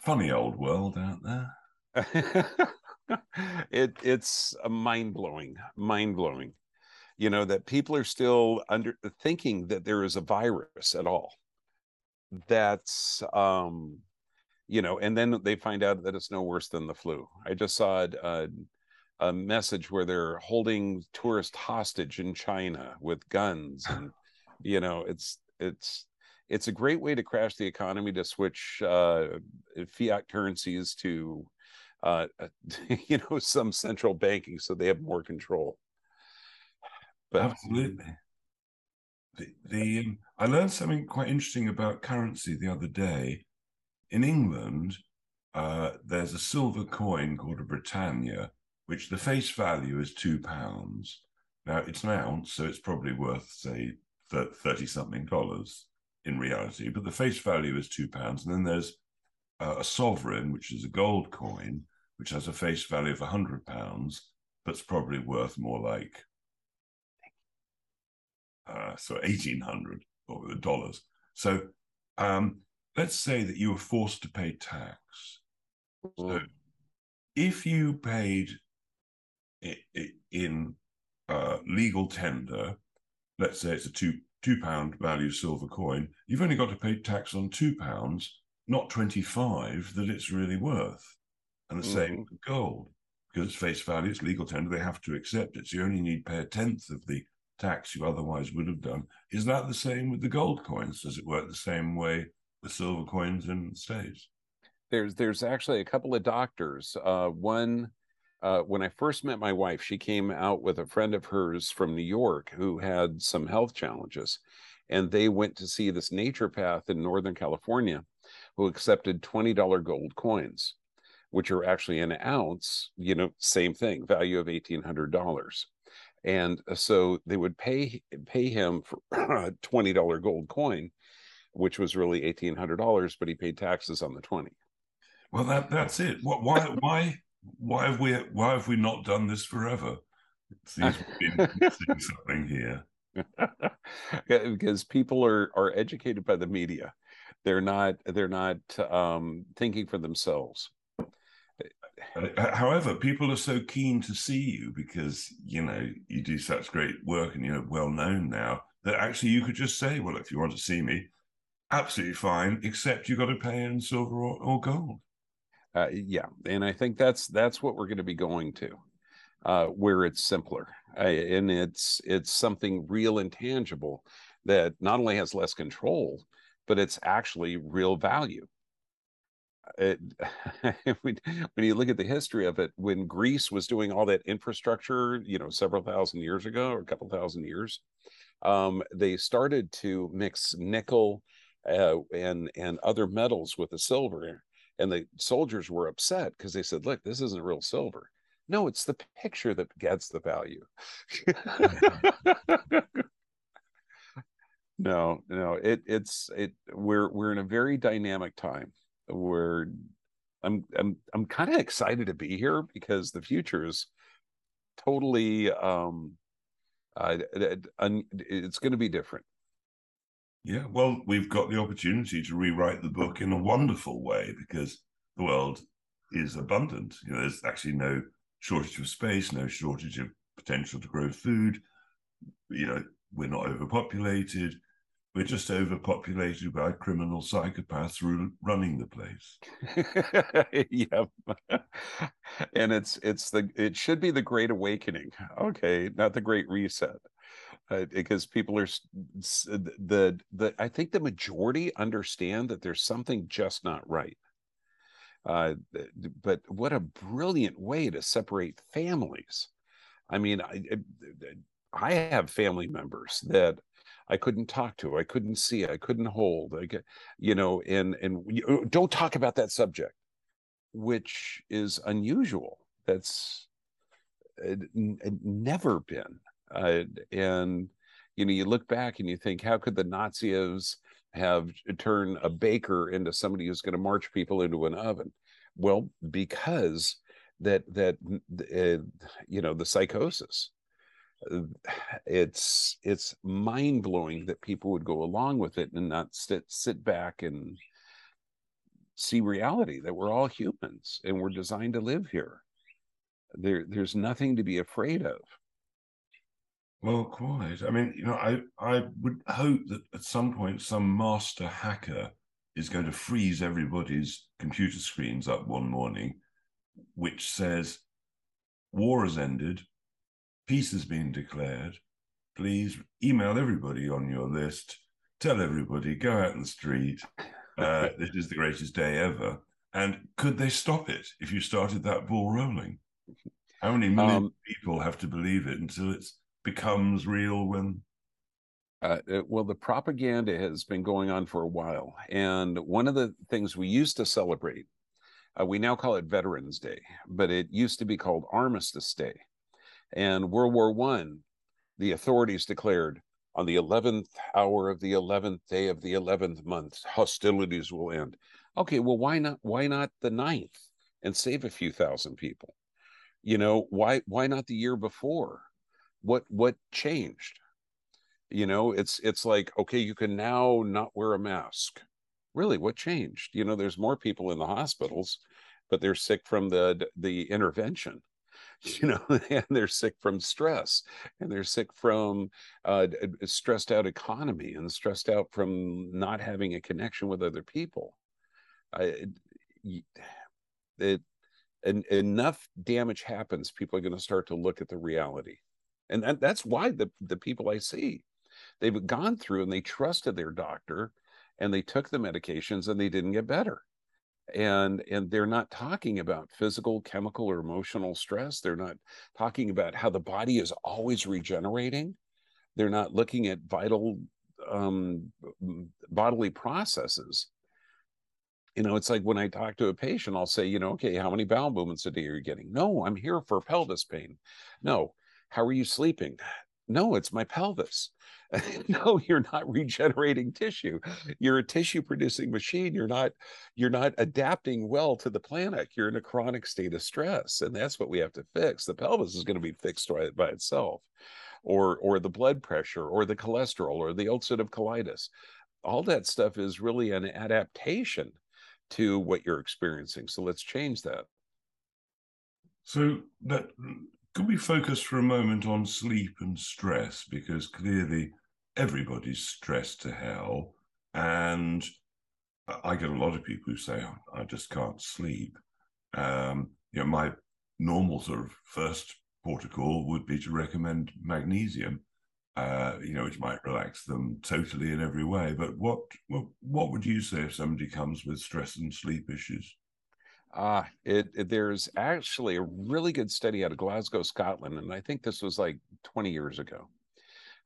funny old world out there. it it's mind blowing, mind blowing. You know that people are still under thinking that there is a virus at all. That's um, you know, and then they find out that it's no worse than the flu. I just saw a, a message where they're holding tourists hostage in China with guns, and you know, it's it's it's a great way to crash the economy to switch uh, fiat currencies to uh, you know some central banking so they have more control. But absolutely. The, the um, i learned something quite interesting about currency the other day. In england uh, there's a silver coin called a britannia which the face value is two pounds. Now it's an ounce so it's probably worth say 30 something dollars in reality but the face value is two pounds and then there's uh, a sovereign which is a gold coin which has a face value of a 100 pounds, but's probably worth more like uh, so 1800 dollars. So um, let's say that you were forced to pay tax. So if you paid in uh, legal tender, let's say it's a two two pound value silver coin, you've only got to pay tax on two pounds, not 25 that it's really worth. And the mm-hmm. same with gold, because it's face value, it's legal tender, they have to accept it. So you only need to pay a tenth of the tax you otherwise would have done. Is that the same with the gold coins? Does it work the same way with silver coins in the States? There's there's actually a couple of doctors. Uh, one uh, when I first met my wife, she came out with a friend of hers from New York who had some health challenges. And they went to see this naturopath in Northern California who accepted $20 gold coins which are actually an ounce, you know, same thing, value of eighteen hundred dollars. And uh, so they would pay pay him for a twenty dollar gold coin, which was really eighteen hundred dollars, but he paid taxes on the twenty. Well, that that's it. Why? Why? Why have we? Why have we not done this forever? It seems been missing something here. because people are are educated by the media. They're not. They're not um, thinking for themselves. Uh, however, people are so keen to see you because you know you do such great work and you're well known now that actually you could just say, "Well, if you want to see me, absolutely fine, except you have got to pay in silver or, or gold." Uh, yeah, and I think that's that's what we're going to be going to, uh, where it's simpler. Uh, and it's it's something real and tangible that not only has less control, but it's actually real value. It, when you look at the history of it, when Greece was doing all that infrastructure, you know, several thousand years ago or a couple thousand years, um, they started to mix nickel uh, and and other metals with the silver, and the soldiers were upset because they said, "Look, this isn't real silver." No, it's the picture that gets the value. no, no, it it's it. We're we're in a very dynamic time we're I'm I'm I'm kind of excited to be here because the future is totally um uh, it's going to be different. Yeah, well, we've got the opportunity to rewrite the book in a wonderful way because the world is abundant. You know, there's actually no shortage of space, no shortage of potential to grow food. You know, we're not overpopulated we're just overpopulated by criminal psychopaths running the place. yeah, and it's it's the it should be the Great Awakening. Okay, not the Great Reset, uh, because people are the the I think the majority understand that there's something just not right. Uh, but what a brilliant way to separate families. I mean, I, I have family members that I couldn't talk to, I couldn't see, I couldn't hold, I get, you know, and and don't talk about that subject, which is unusual. That's uh, never been, uh, and you know, you look back and you think, how could the Nazis have turned a baker into somebody who's going to march people into an oven? Well, because that that uh, you know the psychosis it's it's mind blowing that people would go along with it and not sit sit back and see reality that we're all humans and we're designed to live here. There, there's nothing to be afraid of. Well, quite. I mean, you know, I, I would hope that at some point some master hacker is going to freeze everybody's computer screens up one morning, which says, war has ended, peace has been declared. Please email everybody on your list, tell everybody, go out in the street. Uh, this is the greatest day ever. And could they stop it if you started that ball rolling? How many million um, people have to believe it until it becomes real when uh, well, the propaganda has been going on for a while. And one of the things we used to celebrate, uh, we now call it Veterans Day, but it used to be called Armistice Day. And World War One, the authorities declared on the 11th hour of the 11th day of the 11th month, hostilities will end. Okay, well, why not? Why not the 9th and save a few thousand people? You know, why why not the year before? What what changed? you know it's it's like okay you can now not wear a mask. Really what changed? You know there's more people in the hospitals but they're sick from the the intervention you know and they're sick from stress and they're sick from uh, stressed out economy and stressed out from not having a connection with other people. I, it, it enough damage happens people are going to start to look at the reality and that, that's why the the people i see they've gone through and they trusted their doctor and they took the medications and they didn't get better. And and they're not talking about physical chemical or emotional stress. They're not talking about how the body is always regenerating. They're not looking at vital um, bodily processes. You know it's like when i talk to a patient i'll say you know okay how many bowel movements a day are you getting? No i'm here for pelvis pain. No how are you sleeping? No it's my pelvis. No you're not regenerating tissue. You're a tissue producing machine. You're not you're not adapting well to the planet. You're in a chronic state of stress and that's what we have to fix. The pelvis is going to be fixed right by itself or or the blood pressure or the cholesterol or the ulcerative colitis. All that stuff is really an adaptation to what you're experiencing so let's change that. So that could we focus for a moment on sleep and stress because clearly everybody's stressed to hell. And I get a lot of people who say, oh, I just can't sleep. Um, you know, my normal sort of first protocol would be to recommend magnesium, uh, you know, which might relax them totally in every way. But what, what, what would you say if somebody comes with stress and sleep issues? Ah, uh, it, it, there's actually a really good study out of Glasgow, Scotland, and I think this was like 20 years ago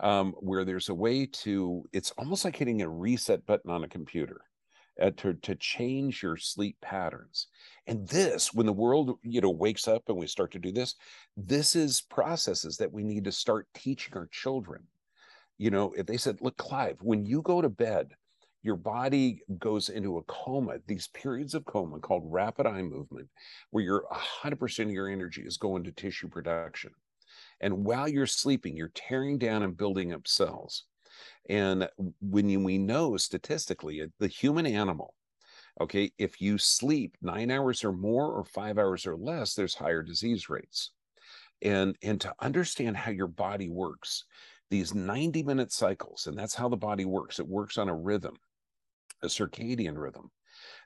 um, where there's a way to, it's almost like hitting a reset button on a computer. Uh, to to change your sleep patterns and this when the world you know wakes up and we start to do this this is processes that we need to start teaching our children you know if they said look clive when you go to bed your body goes into a coma these periods of coma called rapid eye movement where your 100% of your energy is going to tissue production and while you're sleeping, you're tearing down and building up cells. And when we know statistically, uh, the human animal, okay, if you sleep nine hours or more or five hours or less, there's higher disease rates. And, and to understand how your body works, these 90 minute cycles, and that's how the body works, it works on a rhythm, a circadian rhythm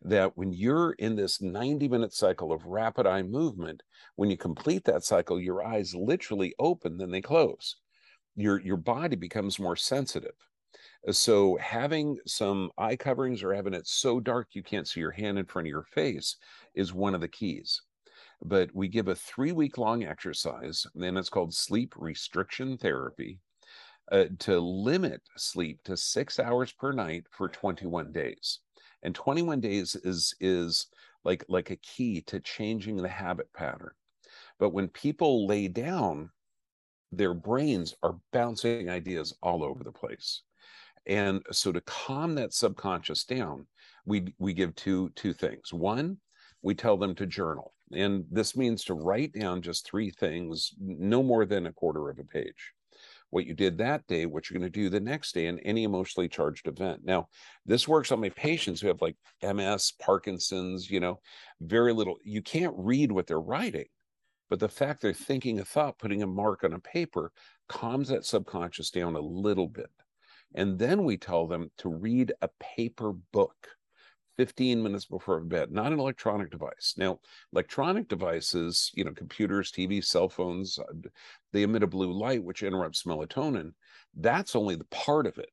that when you're in this 90 minute cycle of rapid eye movement, when you complete that cycle, your eyes literally open, then they close. Your, your body becomes more sensitive. So having some eye coverings or having it so dark you can't see your hand in front of your face is one of the keys. But we give a three week long exercise, and it's called sleep restriction therapy. Uh, to limit sleep to six hours per night for 21 days. And 21 days is is like like a key to changing the habit pattern. But when people lay down their brains are bouncing ideas all over the place. And so to calm that subconscious down we we give two two things. One we tell them to journal. And this means to write down just three things no more than a quarter of a page what you did that day, what you're going to do the next day, and any emotionally charged event. Now, this works on my patients who have like MS, Parkinson's, you know, very little. You can't read what they're writing, but the fact they're thinking a thought, putting a mark on a paper, calms that subconscious down a little bit. And then we tell them to read a paper book 15 minutes before bed, not an electronic device. Now, electronic devices, you know, computers, TV, cell phones, uh, they emit a blue light, which interrupts melatonin. That's only the part of it.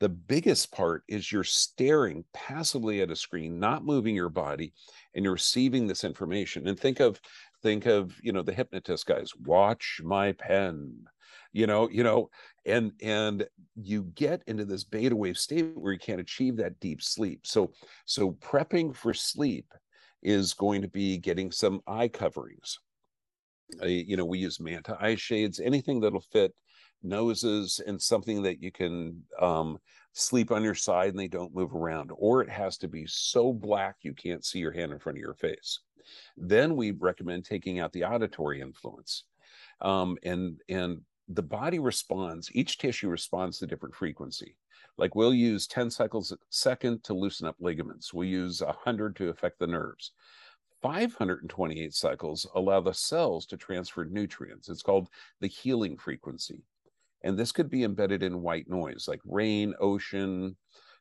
The biggest part is you're staring passively at a screen, not moving your body, and you're receiving this information. And think of, think of, you know, the hypnotist guys, watch my pen, you know you know and and you get into this beta wave state where you can't achieve that deep sleep. So so prepping for sleep is going to be getting some eye coverings. Uh, you know we use manta eye shades anything that'll fit noses and something that you can um, sleep on your side and they don't move around or it has to be so black you can't see your hand in front of your face. Then we recommend taking out the auditory influence um, and and the body responds, each tissue responds to different frequency. Like we'll use 10 cycles a second to loosen up ligaments. We'll use 100 to affect the nerves. 528 cycles allow the cells to transfer nutrients. It's called the healing frequency. And this could be embedded in white noise like rain, ocean,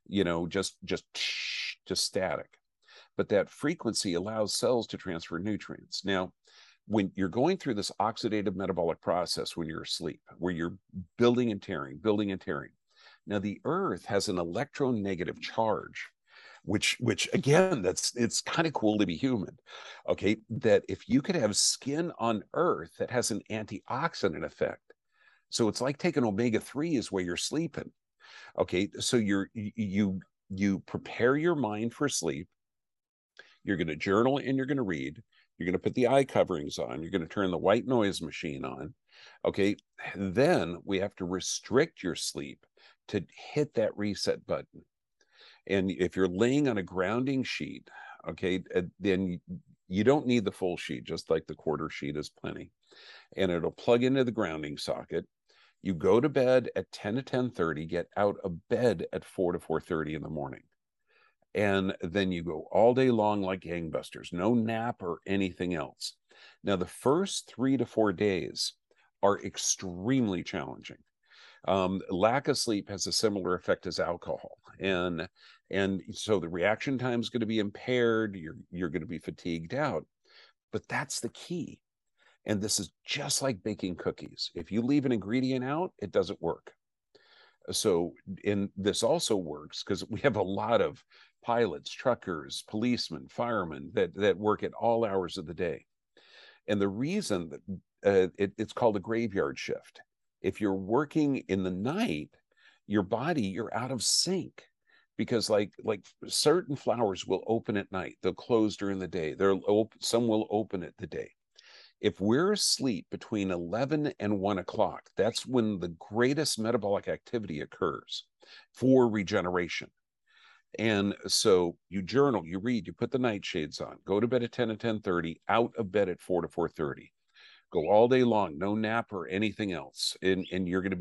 you know, just just just static. But that frequency allows cells to transfer nutrients. Now, when you're going through this oxidative metabolic process when you're asleep, where you're building and tearing, building and tearing. Now, the earth has an electronegative charge, which, which again, that's it's kind of cool to be human. Okay, that if you could have skin on earth that has an antioxidant effect. So it's like taking omega 3s where you're sleeping. Okay, so you're you you prepare your mind for sleep. You're going to journal and you're going to read you're going to put the eye coverings on. You're going to turn the white noise machine on. Okay. Then we have to restrict your sleep to hit that reset button. And if you're laying on a grounding sheet, okay, uh, then you don't need the full sheet, just like the quarter sheet is plenty. And it'll plug into the grounding socket. You go to bed at 10 to 10:30, get out of bed at 4 to 4:30 in the morning and then you go all day long like gangbusters, no nap or anything else. Now, the first three to four days are extremely challenging. Um, lack of sleep has a similar effect as alcohol, and and so the reaction time is going to be impaired. You're you're going to be fatigued out, but that's the key. And this is just like baking cookies. If you leave an ingredient out, it doesn't work. So, and this also works because we have a lot of pilots, truckers, policemen, firemen that that work at all hours of the day. And the reason that uh, it, it's called a graveyard shift. If you're working in the night, your body you're out of sync because like like certain flowers will open at night, they'll close during the day. They'll open, some will open at the day. If we're asleep between 11 and 1 o'clock, that's when the greatest metabolic activity occurs for regeneration. And so you journal, you read, you put the nightshades on, go to bed at 10 and 10:30, out of bed at 4 to 4:30. Go all day long, no nap or anything else. And, and you're going to